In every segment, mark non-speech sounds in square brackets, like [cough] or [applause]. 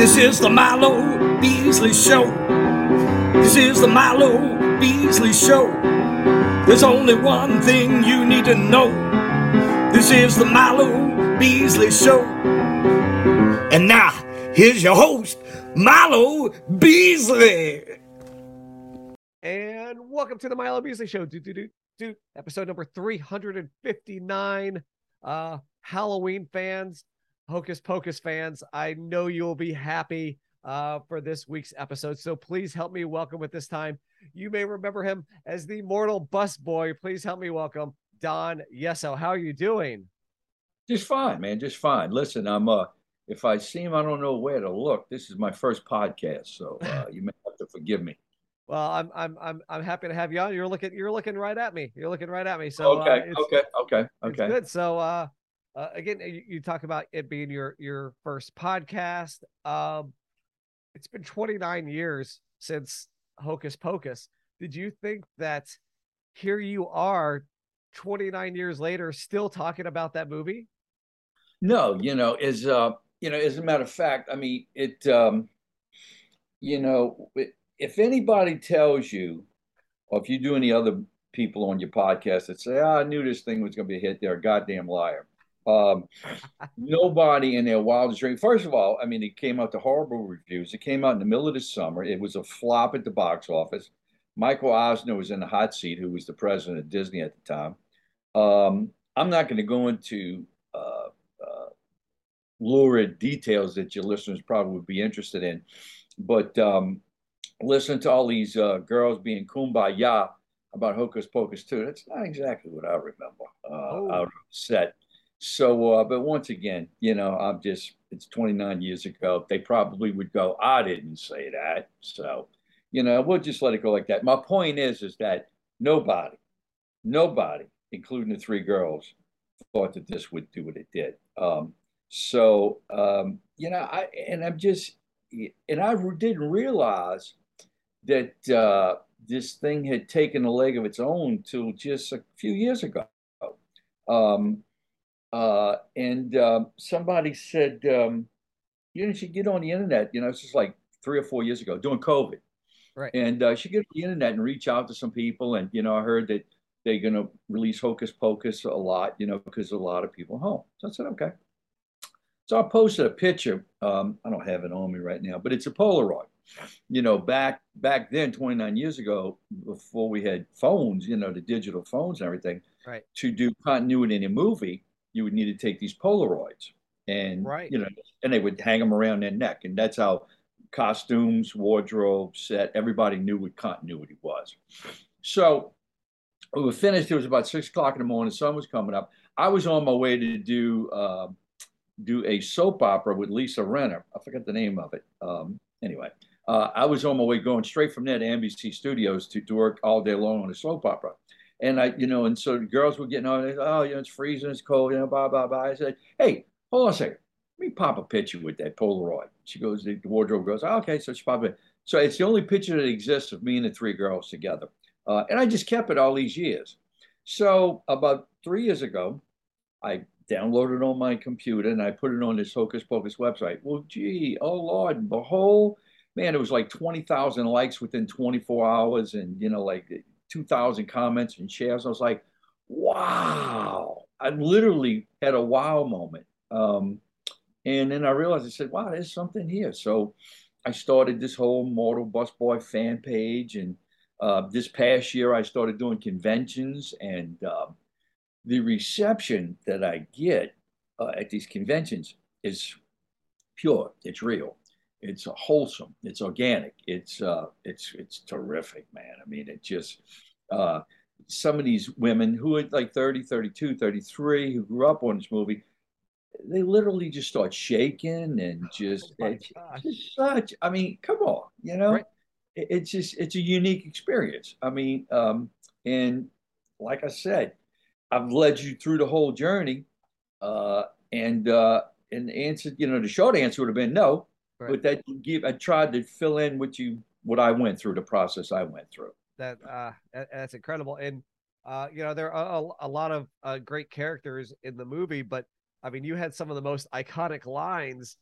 This is the Milo Beasley Show. This is the Milo Beasley Show. There's only one thing you need to know. This is the Milo Beasley Show. And now, here's your host, Milo Beasley. And welcome to the Milo Beasley Show. Do, do, do, do. Episode number 359. Uh, Halloween fans, Hocus Pocus fans, I know you'll be happy uh, for this week's episode. So please help me welcome at this time. You may remember him as the mortal bus boy. Please help me welcome Don Yesso. How are you doing? Just fine, man. Just fine. Listen, I'm uh if I seem I don't know where to look, this is my first podcast, so uh, [laughs] you may have to forgive me. Well, I'm I'm I'm I'm happy to have you on. You're looking you're looking right at me. You're looking right at me. So okay, uh, okay, okay, okay. good. So uh, uh again, you, you, talk about it being your your first podcast. Um, it's been 29 years since Hocus Pocus. Did you think that here you are 29 years later still talking about that movie? No, you know, as uh, you know, as a matter of fact, I mean, it um, you know, if anybody tells you, or if you do any other people on your podcast that say, oh, I knew this thing was going to be a hit, they're a goddamn liar. Um, [laughs] nobody in their wildest dream. First of all, I mean, it came out to horrible reviews. It came out in the middle of the summer. It was a flop at the box office. Michael Eisner was in the hot seat, who was the president of Disney at the time. Um, I'm not going to go into uh, uh, lurid details that your listeners probably would be interested in, but um, listen to all these uh, girls being kumbaya about Hocus Pocus 2. That's not exactly what I remember uh, oh. out of set. So, uh, but once again, you know, I'm just, it's 29 years ago. They probably would go, I didn't say that. So, you know, we'll just let it go like that. My point is, is that nobody, nobody, including the three girls, thought that this would do what it did. Um, so, um, you know, I, and I'm just, and I didn't realize that uh, this thing had taken a leg of its own till just a few years ago. Um, uh, and uh, somebody said, um, you know, should get on the internet. You know, it's just like three or four years ago during COVID. Right. And uh, she get on the internet and reach out to some people. And, you know, I heard that they're going to release Hocus Pocus a lot, you know, because a lot of people home. So I said, okay. So I posted a picture. Um, I don't have it on me right now, but it's a Polaroid. You know, back back then, 29 years ago, before we had phones, you know, the digital phones and everything, right. to do continuity in a movie, you would need to take these Polaroids. And right. you know, and they would hang them around their neck. And that's how costumes, wardrobe, set, everybody knew what continuity was. So we were finished. It was about six o'clock in the morning. The sun was coming up. I was on my way to do uh, do a soap opera with Lisa Rinna. I forget the name of it. Um, anyway, uh, I was on my way going straight from there to NBC Studios to, to work all day long on a soap opera. And I, you know, and so the girls were getting on, oh, you know, it's freezing, it's cold, you know, blah, blah, blah. I said, hey, hold on a second. Let me pop a picture with that Polaroid. She goes, the wardrobe goes, oh, okay. So she popped it. So it's the only picture that exists of me and the three girls together. Uh, and I just kept it all these years. So about three years ago, I downloaded on my computer and I put it on this Hocus Pocus website. Well, gee, oh Lord, and behold, man, it was like 20,000 likes within 24 hours and, you know, like 2,000 comments and shares. I was like, wow. I literally had a wow moment. Um, and then I realized, I said, wow, there's something here. So I started this whole Mortal Bus Boy fan page. And uh, this past year, I started doing conventions and, um, the reception that I get uh, at these conventions is pure. It's real. It's wholesome. It's organic. It's uh, it's it's terrific, man. I mean, it just uh, some of these women who are like 30, 32, 33, who grew up on this movie, they literally just start shaking and just, oh it's, it's such. I mean, come on, you know, right. it, it's just it's a unique experience. I mean, um, and like I said, I've led you through the whole journey. Uh, and uh, and the answer, you know, the short answer would have been no. Right. But that give I tried to fill in what you what I went through, the process I went through. That uh, that's incredible. And uh, you know, there are a, a lot of uh, great characters in the movie, but I mean, you had some of the most iconic lines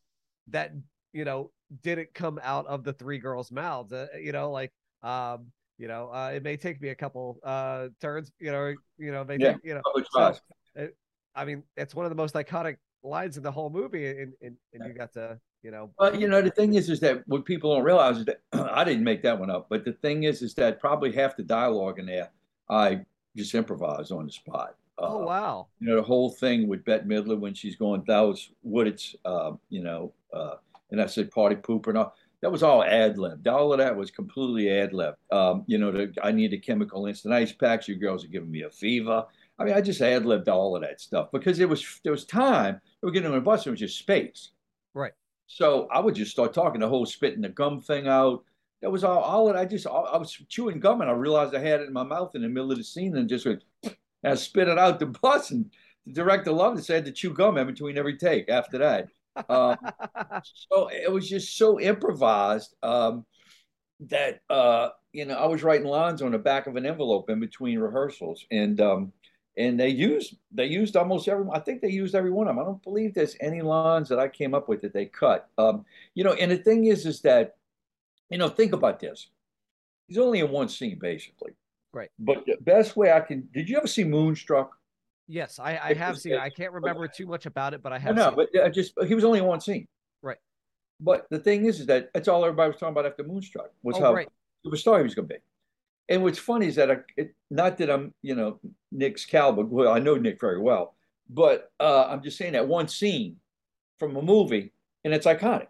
that you know didn't come out of the three girls' mouths. Uh, you know, like um, you know, uh, it may take me a couple uh turns. You know, you know, maybe Yeah, you know. So, it, I mean, it's one of the most iconic lines in the whole movie, and and, and you got to, you know, Well, you know, the thing is, is that what people don't realize is that [clears throat] I didn't make that one up, but the thing is, is that probably half the dialogue in there, I just improvised on the spot. oh Uh, wow, You know, the whole thing with Bette Midler when she's going, that was Woodard's, uh, you know, uh, and I said party pooper and all. That was all ad lib. All of that was completely ad lib. Um, you know, the, I need a chemical instant ice packs. You girls are giving me a fever. I mean, I just ad libbed all of that stuff because it was there was time. We were getting on a bus. It was just space. Right. So I would just start talking the whole spitting the gum thing out. That was all. All that I just I was chewing gum and I realized I had it in my mouth in the middle of the scene and just went [sniffs] and I spit it out the [laughs] bus and the director loved it. So I had to chew gum in between every take after that. Um, [laughs] so it was just so improvised um, that uh, you know I was writing lines on the back of an envelope in between rehearsals, and um, and they used they used almost every. I think they used every one of them. I don't believe there's any lines that I came up with that they cut. Um, you know, and the thing is, is that you know, think about this. He's only in one scene, basically. Right. But the best way I can. Did you ever see Moonstruck? yes, I, I have seen it. I can't remember too much about it, but I have. No, seen but I just he was only in one scene. Right. But the thing is, is that that's all everybody was talking about after Moonstruck was Oh, how right. superstar he was going to be. And what's funny is that I, it, not that I'm, you know, Nick's caliber. Well, I know Nick very well, but uh, I'm just saying that one scene from a movie, and it's iconic.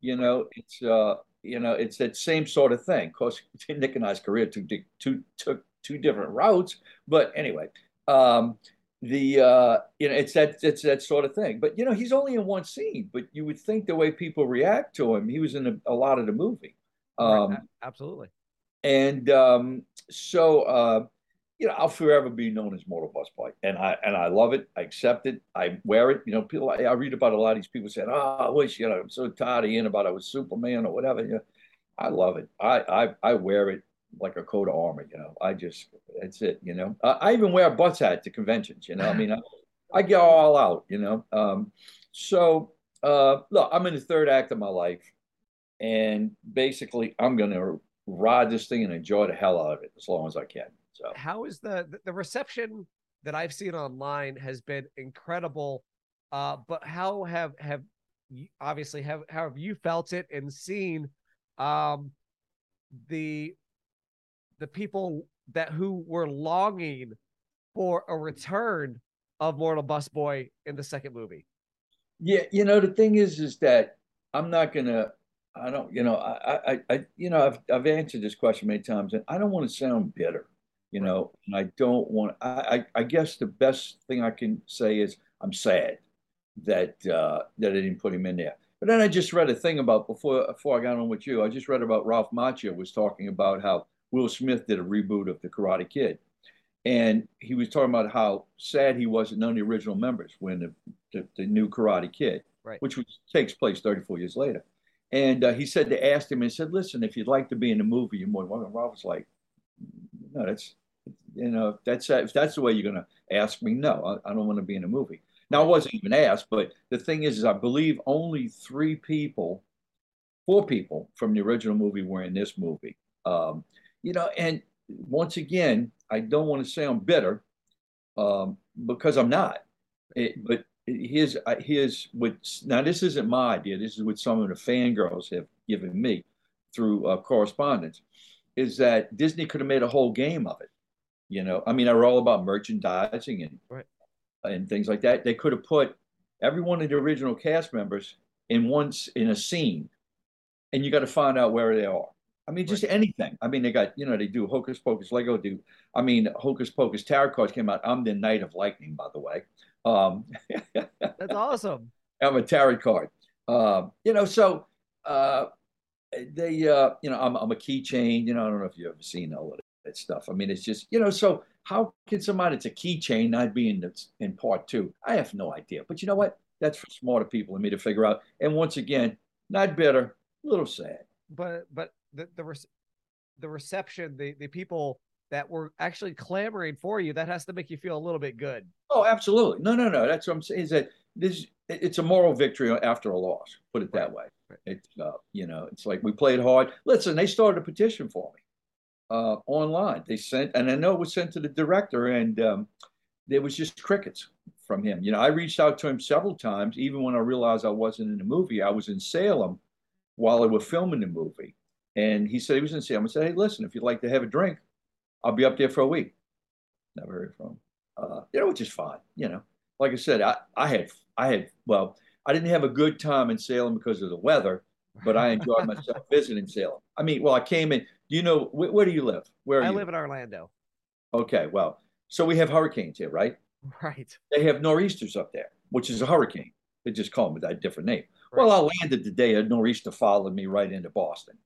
You know, it's uh, you know, it's that same sort of thing. Of course, [laughs] Nick and I's career took two took two different routes, but anyway, um, the uh, you know, it's that it's that sort of thing. But you know, he's only in one scene. But you would think the way people react to him, he was in a, a lot of the movie. Um, a- absolutely. and um, so, uh, you know, I'll forever be known as Mortal Bus Boy, and I and I love it. I accept it. I wear it. You know, people. I, I read about a lot of these people saying, "Oh, I wish you know, I'm so tired of hearing about I was Superman or whatever." You know, I love it. I I I wear it like a coat of armor. You know, I just that's it. You know, I, I even wear a butts hat to conventions. You know, I mean, I, I get all out. You know, um, so uh, look, I'm in the third act of my life, and basically, I'm gonna ride this thing and enjoy the hell out of it as long as I can. So how is the the reception that I've seen online has been incredible. Uh, but how have have you, obviously have how have you felt it and seen um the the people that who were longing for a return of Mortal Bus Boy in the second movie? yeah, you know, the thing is, is that I'm not gonna. I don't, you know, I, I, I, you know, I've, I've answered this question many times, and I don't want to sound bitter, you know, and I don't want. I, I, I guess the best thing I can say is I'm sad that uh, that I didn't put him in there. But then I just read a thing about before before I got on with you. I just read about Ralph Macchio was talking about how Will Smith did a reboot of The Karate Kid, and he was talking about how sad he was that none of the original members when the the, the new Karate Kid, Right. which was, takes place 34 years later. And uh, he said they asked him and said, "Listen, if you'd like to be in the movie, you're more than welcome." Ralph was like, "No, that's you know, if that's if that's the way you're going to ask me, no, I, I don't want to be in a movie." Now I wasn't even asked, but the thing is, is I believe only three people, four people from the original movie were in this movie. Um, you know, and once again, I don't want to sound bitter um, because I'm not. It, but here's here's what now this isn't my idea. This is what some of the fangirls have given me through uh, correspondence. Is that Disney could have made a whole game of it? You know, I mean, they're all about merchandising and Right. and things like that. They could have put every one of the original cast members in once in a scene, and you got to find out where they are. I mean, just anything. I mean, they got you know they do Hocus Pocus Lego do. I mean, Hocus Pocus tarot cards came out. I'm the Knight of Lightning, by the way. Um, [laughs] That's awesome. I'm a tarot card. Um, you know, so uh, they, uh, you know, I'm, I'm a keychain. You know, I don't know if you've ever seen all of that stuff. I mean, it's just, you know, so how can somebody it's a keychain not be in the, in part two? I have no idea. But you know what? That's for smarter people than me to figure out. And once again, not bitter, a little sad. But but the the rec- the reception, the the people that were actually clamoring for you, that has to make you feel a little bit good. Oh, absolutely. No, no, no. That's what I'm saying. Is that this? It's a moral victory after a loss. Put it that way. It's uh, you know, it's like we played hard. Listen, they started a petition for me uh, online. They sent, and I know it was sent to the director, and um, there was just crickets from him. You know, I reached out to him several times, even when I realized I wasn't in the movie. I was in Salem while they were filming the movie, and he said he was in Salem. I said, "Hey, listen, if you'd like to have a drink, I'll be up there for a week." Never heard from him. Uh, you know, which is fine. You know, like I said, I, I had I had well, I didn't have a good time in Salem because of the weather, but I enjoyed myself [laughs] visiting Salem. I mean, well, I came in. Do you know where, where do you live? Where I you? live in Orlando. Okay, well, so we have hurricanes here, right? [laughs] Right. They have nor'easters up there, which is a hurricane. They just call them a different name. Right. Well, I landed the day a nor'easter followed me right into Boston.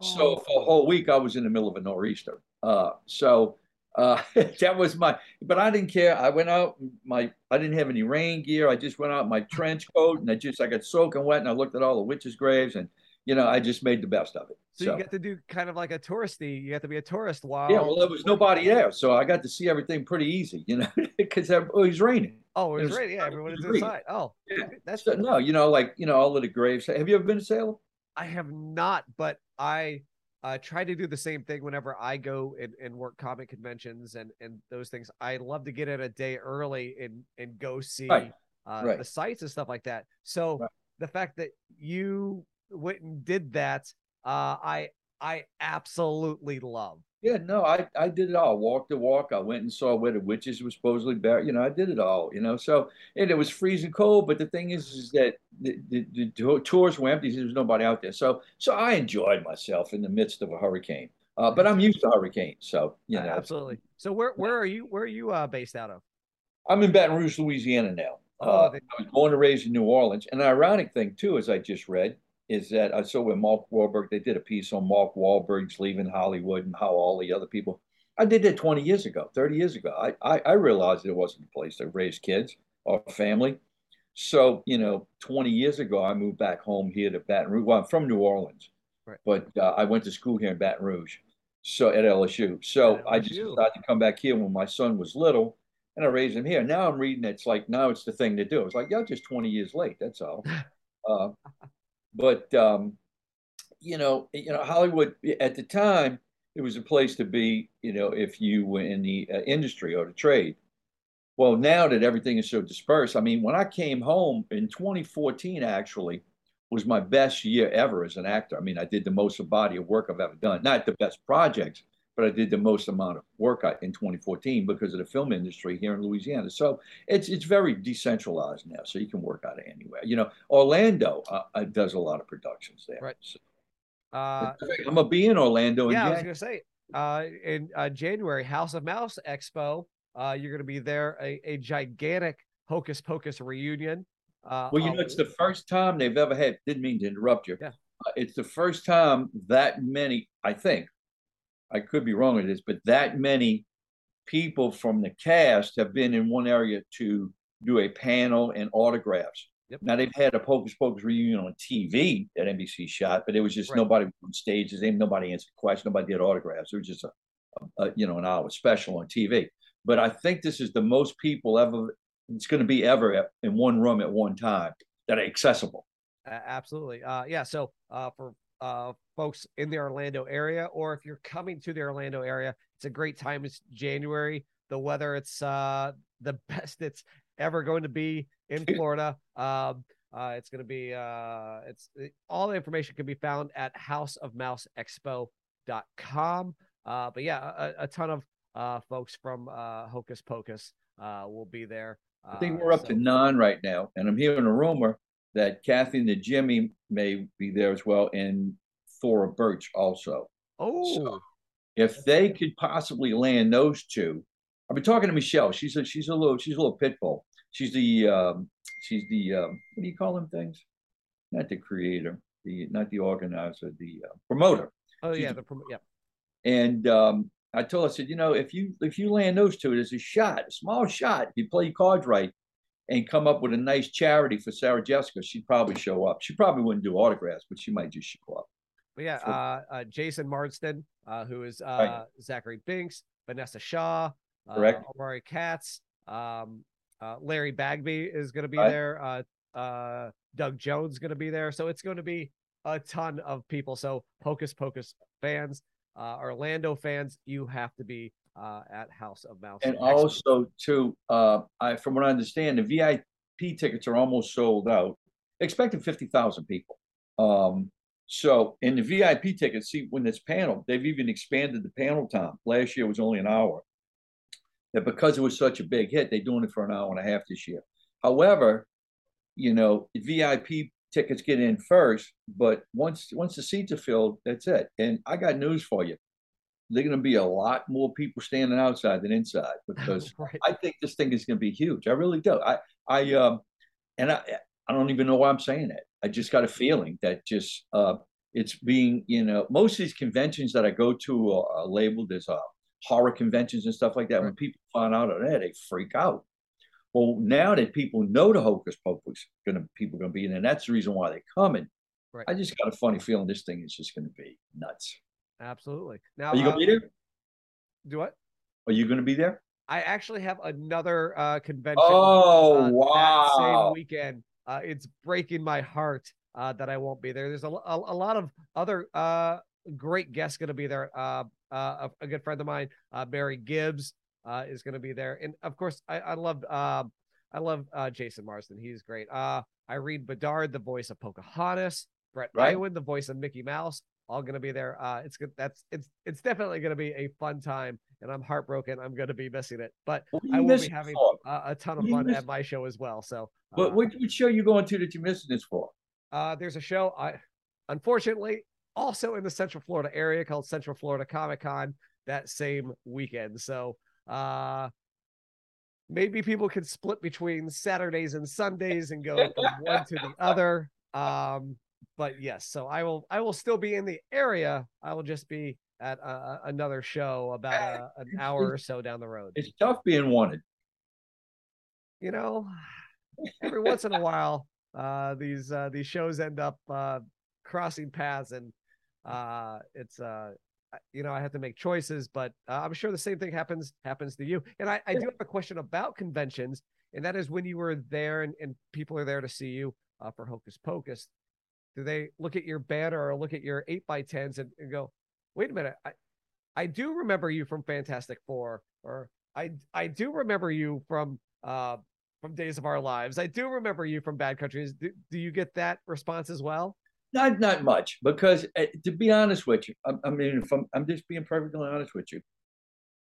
So for a whole week, I was in the middle of a nor'easter. Uh, so uh, [laughs] that was my. But I didn't care. I went out. My I didn't have any rain gear. I just went out in my trench coat, and I just I got soaking wet, and I looked at all the witches' graves, and you know I just made the best of it. so, you get to do kind of like a touristy. You have to be a tourist while. yeah, well, there was nobody there, so I got to see everything pretty easy, you know, [laughs] because it was raining. Oh, it it was raining. Yeah, everyone is inside. Oh, Yeah. that's So, no, you know, like you know, all of the graves. Have you ever been to Salem? I have not, but I uh, try to do the same thing whenever I go and, and work comic conventions and and those things. I love to get in a day early and and go see Right, uh, right. the sites and stuff like that. So Right. the fact that you went and did that, uh, I I absolutely love. Yeah, no, I I did it all. Walked the walk. I went and saw where the witches were supposedly buried. You know, I did it all. You know, so and it was freezing cold. But the thing is, is that the, the, the tours were empty. There was nobody out there. So so I enjoyed myself in the midst of a hurricane. Uh, but I'm used to hurricanes, so you know, absolutely. So where where are you? Where are you uh, based out of? I'm in Baton Rouge, Louisiana now. Oh, Uh, they- I was born and raised in New Orleans. And the ironic thing, too, as I just read, is that I saw with Mark Wahlberg, they did a piece on Mark Wahlberg's leaving Hollywood and how all the other people. I did that 20 years ago, 30 years ago. I, I, I realized it wasn't a place to raise kids or family. So, you know, 20 years ago, I moved back home here to Baton Rouge. Well, I'm from New Orleans, Right. but uh, I went to school here in Baton Rouge, so at LSU. So At I just LSU. decided to come back here when my son was little and I raised him here. Now I'm reading it's like now it's the thing to do. It's like you're just 20 years late. That's all. [laughs] uh, but um, you know, you know, Hollywood at the time it was a place to be. You know, if you were in the uh, industry or the trade. Well, now that everything is so dispersed, I mean, when I came home in 2014, actually was my best year ever as an actor. I mean, I did the most body of work I've ever done. Not the best projects, but I did the most amount of work in 2014 because of the film industry here in Louisiana. So it's it's very decentralized now, so you can work out of anywhere. You know, Orlando uh, uh, does a lot of productions there. Right. So, Uh, I'm gonna be in Orlando in yeah, I was gonna say, uh, in uh, January, House of Mouse Expo. Uh, you're gonna be there, a, a gigantic Hocus Pocus reunion. Uh, Well, you know, it's the first time they've ever had. Didn't mean to interrupt you. Yeah. Uh, it's the first time that many. I think, I could be wrong with this, but that many people from the cast have been in one area to do a panel and autographs. Yep. Now they've had a Hocus Pocus reunion on TV that NBC shot, but it was just Right. nobody on stage. His name, nobody answered questions, nobody did autographs. It was just a, a you know an hour special on TV. But I think this is the most people ever. It's going to be ever at- in one room at one time that are accessible. A- absolutely. Uh, yeah. So uh, for uh, folks in the Orlando area, or if you're coming to the Orlando area, it's a great time. It's January. The weather, it's uh, the [laughs] best it's ever going to be in [laughs] Florida. Um, uh, it's going to be, uh, it's it- all the information can be found at houseofmouseexpo.com. Uh, but yeah, a, a ton of uh, folks from uh, Hocus Pocus uh, will be there. I think Uh, we're up so- to nine right now, and I'm hearing a rumor that Kathy Najimy may be there as well, and Thora Birch also. Oh, If they could possibly land those two, I've been talking to Michelle. She's a she's a little she's a little pit bull. She's the um, she's the um, what do you call them things? Not the creator, the not the organizer, the uh, promoter. oh she's yeah, the prom- yeah. And um, I told her, I said, you know, if you if you land those two, there's a shot, a small shot. If you play your cards right and come up with a nice charity for Sarah Jessica, she'd probably show up. She probably wouldn't do autographs, but she might just show up. But yeah, So- uh, uh, Jason Marsden, uh, who is uh, Right. Zachary Binks, Vanessa Shaw, uh, Correct. Omri Katz, um, uh, Larry Bagby is going to be Right. there. Uh, uh, Doug Jones is going to be there. So it's going to be a ton of people. So Hocus Pocus fans, uh, Orlando fans, you have to be uh, at House of Mouse. And also, too, uh, I from what I understand, the VIP tickets are almost sold out. Expecting fifty thousand people. Um, so in the VIP tickets, see when this panel, they've even expanded the panel time. Last year was only an hour. That because it was such a big hit, they're doing it for an hour and a half this year. However, you know, VIP tickets get in first, but once once the seats are filled, that's it. And I got news for you. There're going to be a lot more people standing outside than inside [laughs] because right. I think this thing is going to be huge. I really do. I I um and I I don't even know why I'm saying that. I just got a feeling that just uh it's being you know most of these conventions that I go to are, are labeled as uh horror conventions and stuff like that. When people find out of that, they freak out. Well, now that people know the Hocus Pocus gonna people gonna be in, and that's the reason why they're coming. Right. I just got a funny feeling this thing is just gonna be nuts. Absolutely. Now, Are you gonna uh, be there? do what? Are you gonna be there? I actually have another uh, convention. Oh uh, wow! same weekend. Uh, it's breaking my heart uh, that I won't be there. There's a, a, a lot of other uh, great guests going to be there. Uh, uh, a, a good friend of mine, uh, Barry Gibbs, uh, is going to be there, and of course, I, I love uh, I love uh, Jason Marsden. He's great. Uh, Irene Bedard, the voice of Pocahontas, Bret Right. Iwan, the voice of Mickey Mouse, all going to be there. Uh, it's good. That's it's it's definitely going to be a fun time, and I'm heartbroken. I'm going to be missing it, but are I will be having uh, a ton of you fun missing? at my show as well. So, but uh, what what show you going to that you're missing this for? uh, there's a show I unfortunately also in the Central Florida area called Central Florida Comic Con that same weekend. So, uh, maybe people can split between Saturdays and Sundays and go from one to the other. [laughs] Um, but yes, so I will I will still be in the area. I will just be at another show about an hour or so down the road. It's tough being wanted. you know, every once in a while, uh, these uh, these shows end up uh, crossing paths, and uh, it's uh, you know I have to make choices. But uh, I'm sure the same thing happens happens to you. And I, I do have a question about conventions, and that is when you were there and, and people are there to see you uh, for Hocus Pocus. Do they look at your banner or look at your eight by tens and, and go, "Wait a minute, I I do remember you from Fantastic Four, or I I do remember you from uh from Days of Our Lives. I do remember you from Bad Countries. Do, do you get that response as well? Not not much because uh, to be honest with you, I, I mean, if I'm I'm just being perfectly honest with you.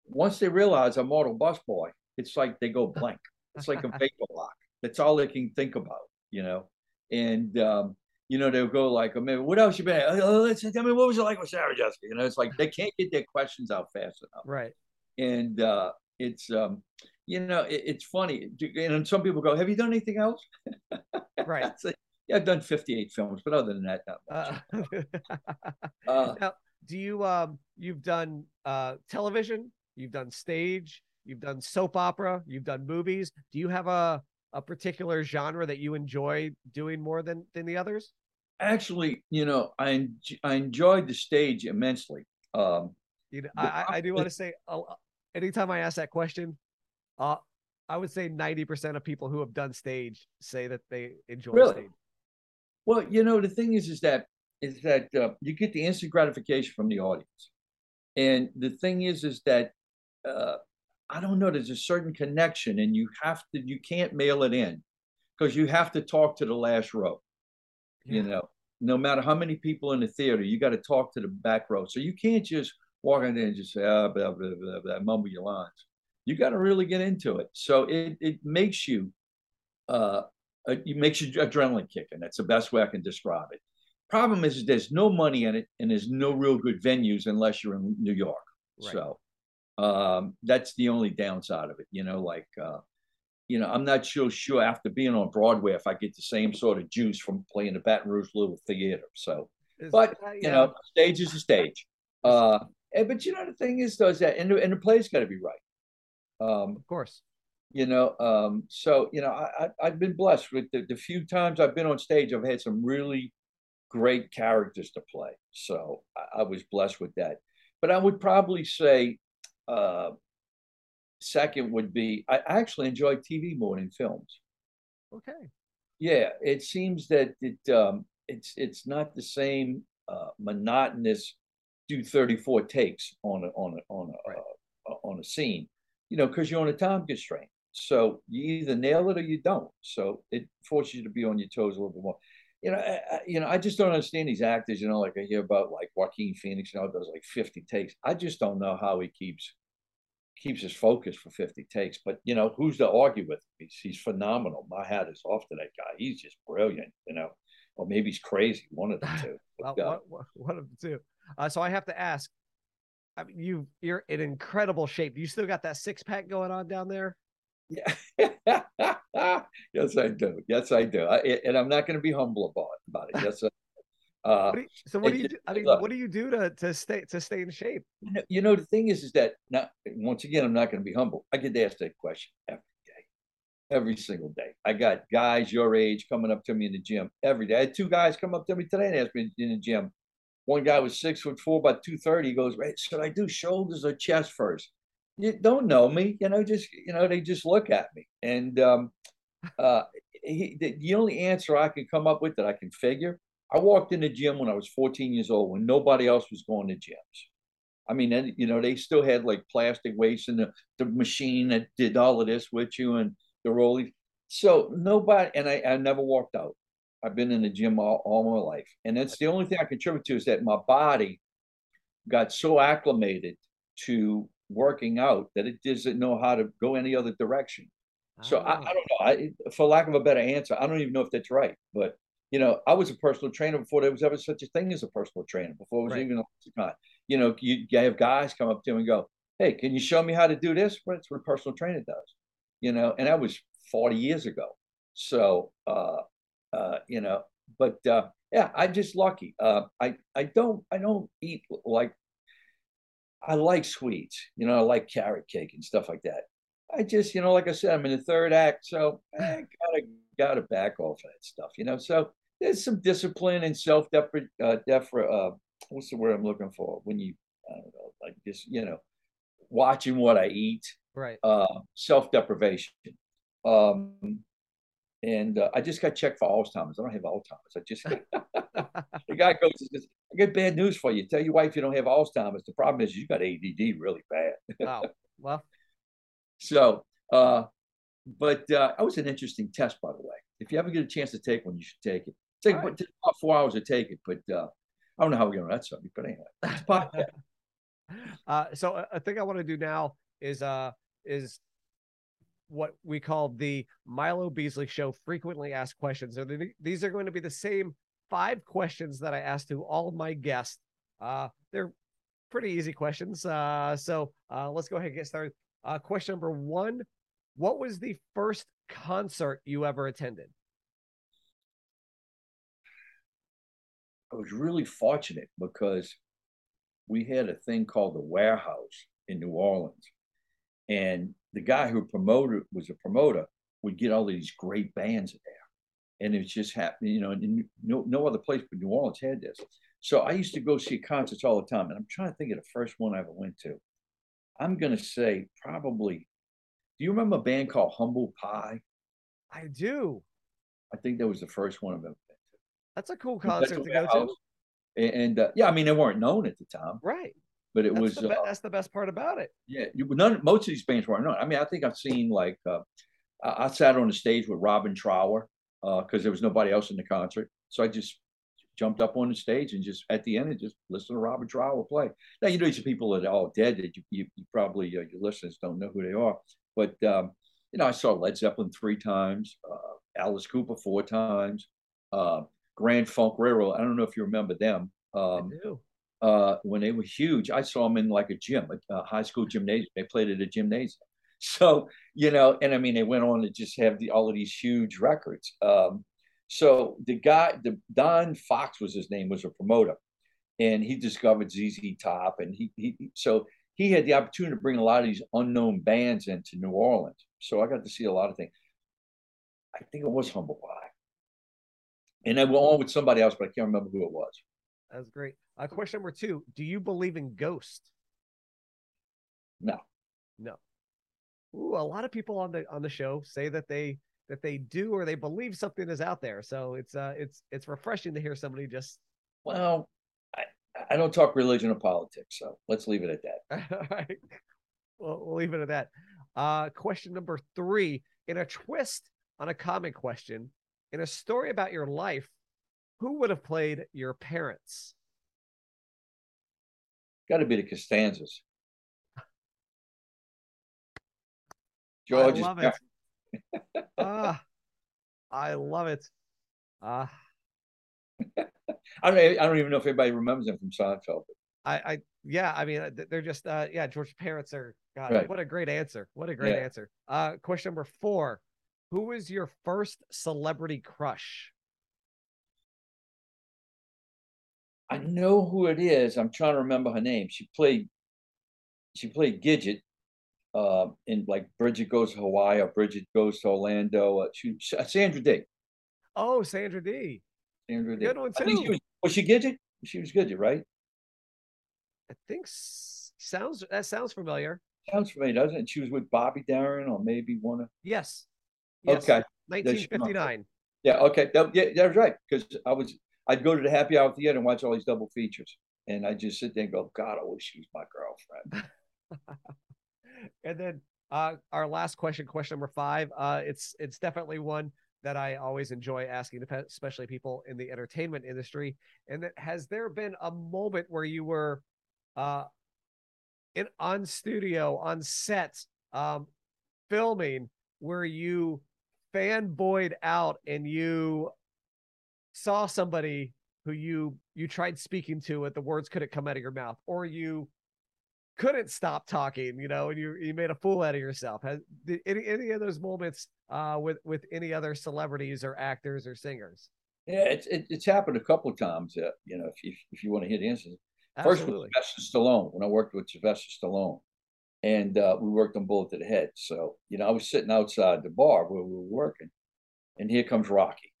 Once they realize I'm Mortal Bus Boy, it's like they go blank. It's like a [laughs] vapor lock. That's all they can think about, you know. And um, you know they'll go like, "I mean, what else you been? At? Oh, let's tell me what was it like with Sarah Jessica?" You know, it's like they [laughs] can't get their questions out fast enough. Right. and uh, it's um, you know it, it's funny and some people go have you done anything else [laughs] Right. Like, yeah i've done 58 films but other than that not much. Uh, [laughs] Uh, now, do you um you've done uh television, you've done stage, you've done soap opera, you've done movies. Do you have a a particular genre that you enjoy doing more than than the others? actually you know i i enjoyed the stage immensely um, You know, I, I- I do want to say, uh, anytime I ask that question, uh, I would say ninety percent of people who have done stage say that they enjoy Really? stage. well you know the thing is is that is that uh, you get the instant gratification from the audience and the thing is is that uh, i don't know there's a certain connection and you have to you can't mail it in because you have to talk to the last row you know? No matter how many people in the theater you got to talk to the back row. So you can't just walk in there and just say ah, blah, blah, blah, blah, mumble your lines. You got to really get into it. So it, it makes you uh it makes you adrenaline kicking that's the best way i can describe it. Problem is there's no money in it and there's no real good venues unless you're in new york. Right. so um that's the only downside of it you know like uh you know, I'm not so sure after being on Broadway if I get the same sort of juice from playing the Baton Rouge Little Theater. So, Is- but uh, you know, stage is a stage. Uh, and, but you know, the thing is, does that, and the, and the play's got to be right. Um, of course. you know, um, so you know, I, I I've been blessed with the, the few times I've been on stage. I've had some really great characters to play, so I, I was blessed with that. But I would probably say, uh, second would be I actually enjoy TV more than films. Okay. Yeah, it seems that it um, it's it's not the same uh, monotonous do 34 takes on a on a on a right. uh, on a scene, you know, because you're on a time constraint. So you either nail it or you don't. So it forces you to be on your toes a little bit more. You know, I, you know, I just don't understand these actors. You know, like I hear about like Joaquin Phoenix. You know, does like 50 takes. I just don't know how he keeps keeps his focus for 50 takes. But you know, who's to argue with him? He's, he's phenomenal. My hat is off to that guy. He's just brilliant. You know, or maybe he's crazy. One of the [laughs] two. well, uh, one, one of the two. Uh, so I have to ask. I mean, you you're in incredible shape. You still got that six pack going on down there? Yeah. [laughs] yes, I do. Yes, I do. I, and I'm not going to be humble about about it. Yes. [laughs] Uh, what you, so what do you do? I mean, look, what do you do to to stay to stay in shape? You know, the thing is, is that now once again, I'm not going to be humble. I get asked that question every day, every single day. I got guys your age coming up to me in the gym every day. I had two guys come up to me today and ask me in the gym. One guy was six foot four, about two thirty. He goes, "Right, should I do shoulders or chest first? You don't know me, you know. Just you know, they just look at me, and um, [laughs] uh, he, the, the only answer I can come up with that I can figure I walked in the gym when I was 14 years old when nobody else was going to gyms. I mean, and you know, they still had like plastic weights and the, the machine that did all of this with you and the rolling. So nobody, and I, I never walked out. I've been in the gym all, all my life. And that's the only thing I contribute to is that my body got so acclimated to working out that it doesn't know how to go any other direction. So I, I, don't know. I, for lack of a better answer, I don't even know if that's right. But you know, I was a personal trainer before there was ever such a thing as a personal trainer, before it was right. even a You know, you, you have guys come up to him and go, Hey, can you show me how to do this? Well, that's what a personal trainer does, you know, and that was 40 years ago. So, uh, uh, you know, but uh, yeah, I'm just lucky. Uh, I, I don't, I don't eat like, I like sweets, you know, I like carrot cake and stuff like that. I just, you know, like I said, I'm in the third act, so I gotta gotta back off of that stuff, you know. So there's some discipline and self depre uh, uh, what's the word I'm looking for when you I don't know like just you know watching what I eat right uh, self deprivation um and uh, I just got checked for Alzheimer's. I don't have Alzheimer's. I just [laughs] [laughs] the guy goes, says, "I got bad news for you. Tell your wife you don't have Alzheimer's. The problem is you got ADD really bad." wow. [laughs] Well. So, uh, but uh, that was an interesting test, by the way. If you ever get a chance to take one, you should take it. Take right. about four hours to take it, but uh, I don't know how we're going to that subject. But anyway, uh, so a thing I want to do now is uh is what we call the Milo Beasley Show frequently asked questions. So these are going to be the same five questions that I asked to all of my guests. Uh, they're pretty easy questions. Uh, so uh, let's go ahead and get started. Uh, question number one What was the first concert you ever attended? I was really fortunate because we had a thing called the warehouse in New Orleans. And the guy who promoted was a promoter would get all these great bands there. And it just happened, you know, no, no other place but New Orleans had this. So I used to go see concerts all the time. And I'm trying to think of the first one I ever went to. I'm going to say probably, do you remember a band called Humble Pie? I do. I think that was the first one I've ever been to. That's a cool concert to go to. And uh, yeah, I mean, they weren't known at the time. Right. But it that's was. The be- uh, that's the best part about it. Yeah. You, none, most of these bands weren't. I mean, I think I've seen like, uh, I, I sat on the stage with Robin Trower because uh, there was nobody else in the concert. So I just jumped up on the stage and just at the end and just listened to Robin Trower play. Now you know these people that are all dead that you, you, you probably uh, your listeners don't know who they are, but um, you know I saw Led Zeppelin three times, uh, Alice Cooper four times, uh, Grand Funk Railroad. I don't know if you remember them. Um, I do. Uh, when they were huge, I saw them in like a gym, a, a high school gymnasium. They played at a gymnasium. [laughs] So you know, and I mean, they went on to just have the, all of these huge records. Um, so the guy, the Don Fox was his name, was a promoter, and he discovered ZZ Top, and he he so he had the opportunity to bring a lot of these unknown bands into New Orleans. So I got to see a lot of things. I think it was Humble Pie, and I went on with somebody else, but I can't remember who it was. That's great. Uh, question number two: Do you believe in ghosts? No. No. Ooh, a lot of people on the on the show say that they that they do or they believe something is out there. So it's uh it's it's refreshing to hear somebody just Well, I, I don't talk religion or politics, so let's leave it at that. [laughs] all right. Well, we'll leave it at that. Uh question number three. In a twist on a common question, in a story about your life, who would have played your parents? Got to be the Costanzas. George [laughs] I love is it. [laughs] ah, I love it. Ah, [laughs] I don't. I don't even know if anybody remembers him from Seinfeld. I, I, yeah, I mean, uh, they're just, uh, yeah, George's parents are, God, Right. what a great answer. What a great Yeah. answer. Uh, question number four Who was your first celebrity crush? I know who it is. I'm trying to remember her name. She played. She played Gidget, uh, in like Bridget Goes to Hawaii or Bridget Goes to Orlando. Uh, she, Sandra Dee. Oh, Sandra Dee Sandra Dee. Good one, I think she too. was. Was she Gidget? She was Gidget, right? I think sounds, that sounds familiar. Sounds familiar, doesn't it? She was with Bobby Darin or maybe one of. Yes. yes. Okay. 1959. Yeah. Okay. That, yeah, that was right. Because I was. I'd go to the happy hour theater and watch all these double features, and I just sit there and go, God, I wish she was my girlfriend. [laughs] and then uh, our last question, question number five. Uh, it's it's definitely one that I always enjoy asking, especially people in the entertainment industry. And that has there been a moment where you were uh, in on studio on set um, filming where you fanboyed out and you saw somebody who you you tried speaking to and the words couldn't come out of your mouth or you couldn't stop talking, you know, and you you made a fool out of yourself. Has did any any of those moments uh with with any other celebrities or actors or singers? Yeah, it's it, it's happened a couple of times. Uh, you know, if if, if you want to hear the instance, first with. Sylvester Stallone when I worked with Sylvester Stallone, and uh, we worked on Bullet to the Head. So you know, I was sitting outside the bar where we were working, and here comes Rocky.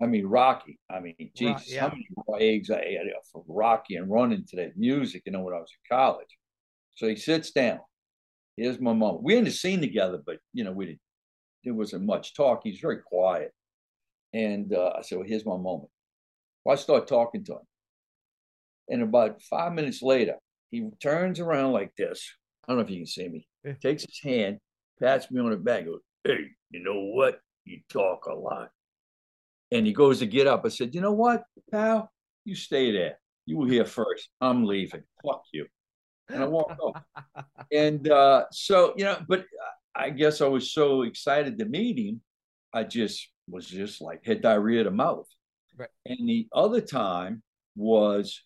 I mean, Rocky. I mean, Jesus, yeah. how many eggs I ate for Rocky and running to that music, you know, when I was in college. So he sits down. Here's my mom. We in the scene together, but you know, we didn't. There wasn't much talk. He's very quiet. And uh, I said, well, here's my moment. Well, I start talking to him. And about five minutes later, he turns around like this. I don't know if you can see me. Takes his hand, pats me on the back, goes, Hey, you know what? You talk a lot. And he goes to get up. I said, You know what, pal? You stay there. You were here first. I'm leaving. Fuck you. And I walked off. [laughs] And uh, so, you know, but I guess I was so excited to meet him. I just was just like had diarrhea of the mouth. Right. And the other time was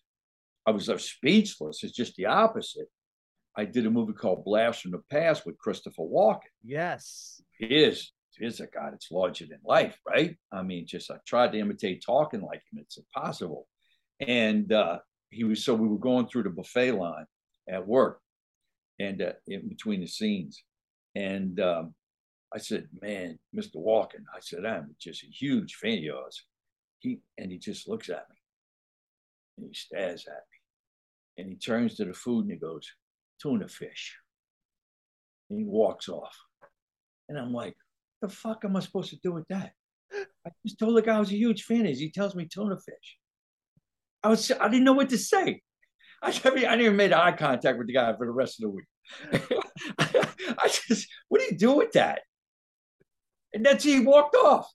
I was uh, speechless. It's just the opposite. I did a movie called Blast from the Past with Christopher Walken. Yes. Here's here's a God. It's larger than life, right? I mean, just I tried to imitate talking like him. It's impossible. And uh, he was so we were going through the buffet line at work, and uh, in between the scenes, and um, I said, "Man, Mr. Walken," I said, "I'm just a huge fan of yours." He and he just looks at me, and he stares at me, and he turns to the food and he goes, "Tuna fish," and he walks off, and I'm like, "The fuck am I supposed to do with that?" I just told the guy I was a huge fan of. He tells me tuna fish. I was I didn't know what to say. I, [laughs] mean, I didn't even make eye contact with the guy for the rest of the week. [laughs] I just, what do you do with that? And that's he walked off.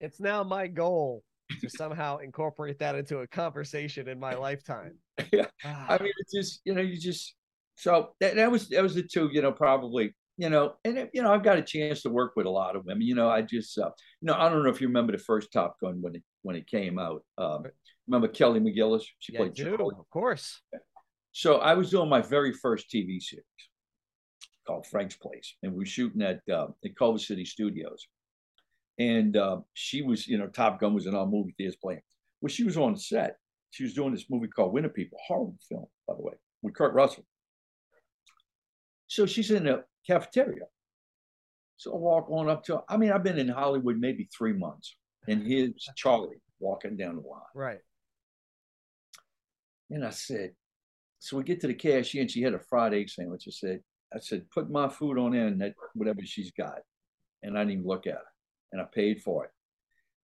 It's now my goal to somehow incorporate that into a conversation in my lifetime. [laughs] Yeah. Ah, I mean, it's just you know, you just so that, that was that was the two, you know, probably you know, and it, you know, I've got a chance to work with a lot of women. You know, I just uh, you know, I don't know if you remember the first Top Gun when it when it came out. Um, remember Kelly McGillis? She yeah, played do, Charlie. of course. So I was doing my very first TV series called Frank's Place, and we were shooting at uh, at Culver City Studios. And uh, she was, you know, Top Gun was in our movie theaters playing. Well, she was on set. She was doing this movie called Winter People, horrible film, by the way, with Kurt Russell. So she's in the cafeteria. So I walk on up to. I mean, I've been in Hollywood maybe three months, and here's [laughs] Charlie walking down the line. Right. And I said, so we get to the cashier and she had a fried egg sandwich. I said, I said, put my food on and that whatever she's got. and I didn't even look at it, and I paid for it,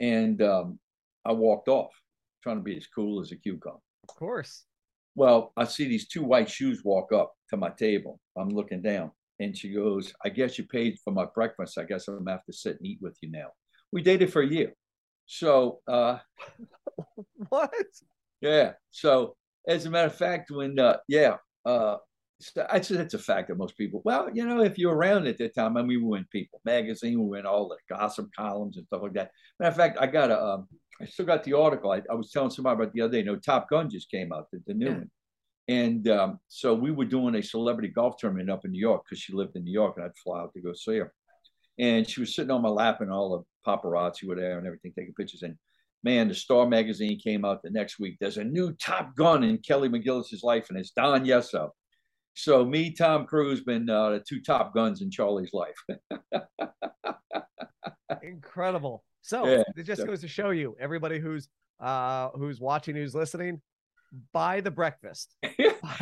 and um, I walked off, trying to be as cool as a cucumber. Of course. Well, I see these two white shoes walk up to my table. I'm looking down, and she goes, "I guess you paid for my breakfast. I guess I'm gonna have to sit and eat with you now." We dated for a year, so uh, [laughs] What? yeah. So as a matter of fact, when uh, yeah, uh, so I'd say that's a fact that most people. Well, you know, if you're around at that time, I mean, we were in People magazine, we were in all the gossip columns and stuff like that. Matter of fact, I got a, um, I still got the article. I, I was telling somebody about the other day. You know, Top Gun just came out, the, the new Yeah. one, and um, so we were doing a celebrity golf tournament up in New York because she lived in New York, and I'd fly out to go see her. And she was sitting on my lap, and all the paparazzi were there and everything, taking pictures. And man, the Star magazine came out the next week. There's a new Top Gun in Kelly McGillis's life, and it's Don Yesso. So me, Tom Cruise, been uh, the two top guns in Charlie's life. [laughs] Incredible. So Yeah, it just so- goes to show you, everybody who's uh who's watching, who's listening, buy the breakfast. [laughs]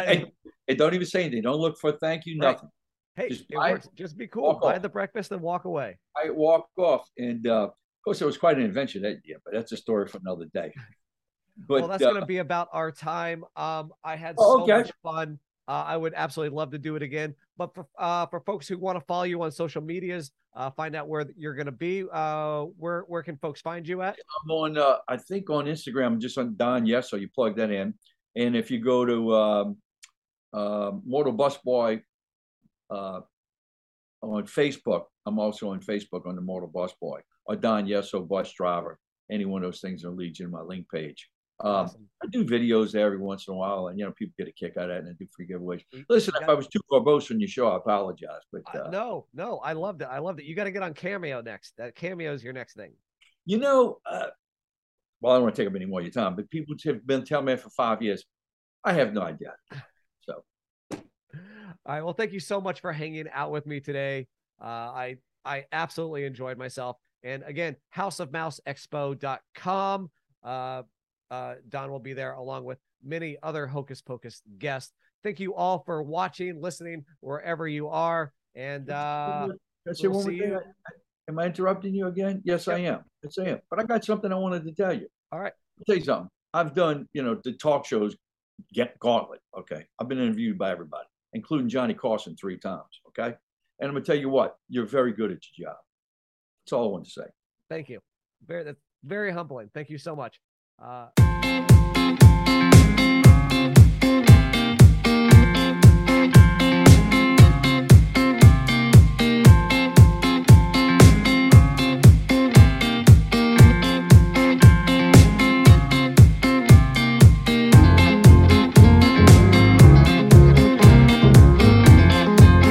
And, and don't even say anything. Don't look for thank you, Right. nothing. hey, just buy. Just be cool. Buy off. the breakfast and walk away. I walk off, and uh, of course, it was quite an invention that year, but that's a story for another day. But well, that's uh, going to be about our time. Um, I had Oh, so okay. much fun. Uh, I would absolutely love to do it again. But for uh, for folks who want to follow you on social medias, uh, find out where you're going to be. Uh, where where can folks find you at? I'm on, uh, I think on Instagram, just on Don Yes, so you plug that in. And if you go to um, uh, Mortal Bus Boy on Facebook, I'm also on Facebook on the Mortal Bus Boy or Don Yesso Bus Driver. Any one of those things will lead you to my link page. Um, Awesome. I do videos there every once in a while, and you know people get a kick out of it, and I do free giveaways. Listen, you if I was too verbose on your show, I apologize. But Uh, uh, no, no, I loved it. I loved it. You got to get on Cameo next. That Cameo is your next thing. You know, uh, well, I don't want to take up any more of your time, but people have been telling me for five years. I have no idea. So All right. Well, thank you so much for hanging out with me today. Uh, I I absolutely enjoyed myself. And again, houseofmouseexpo.com. Uh, uh, Don will be there along with many other Hocus Pocus guests. Thank you all for watching, listening, wherever you are. And uh, Can I say we'll one see you. Am I interrupting you again? Yes, I am. Yes, I am. But I got something I wanted to tell you. All right. I'll tell you something. I've done, you know, the talk shows get gauntlet. Okay. I've been interviewed by everybody, including Johnny Carson three times. Okay. And I'm gonna tell you what, you're very good at your job. That's all I want to say. thank you. Very, that's very humbling. Thank you so much. Uh,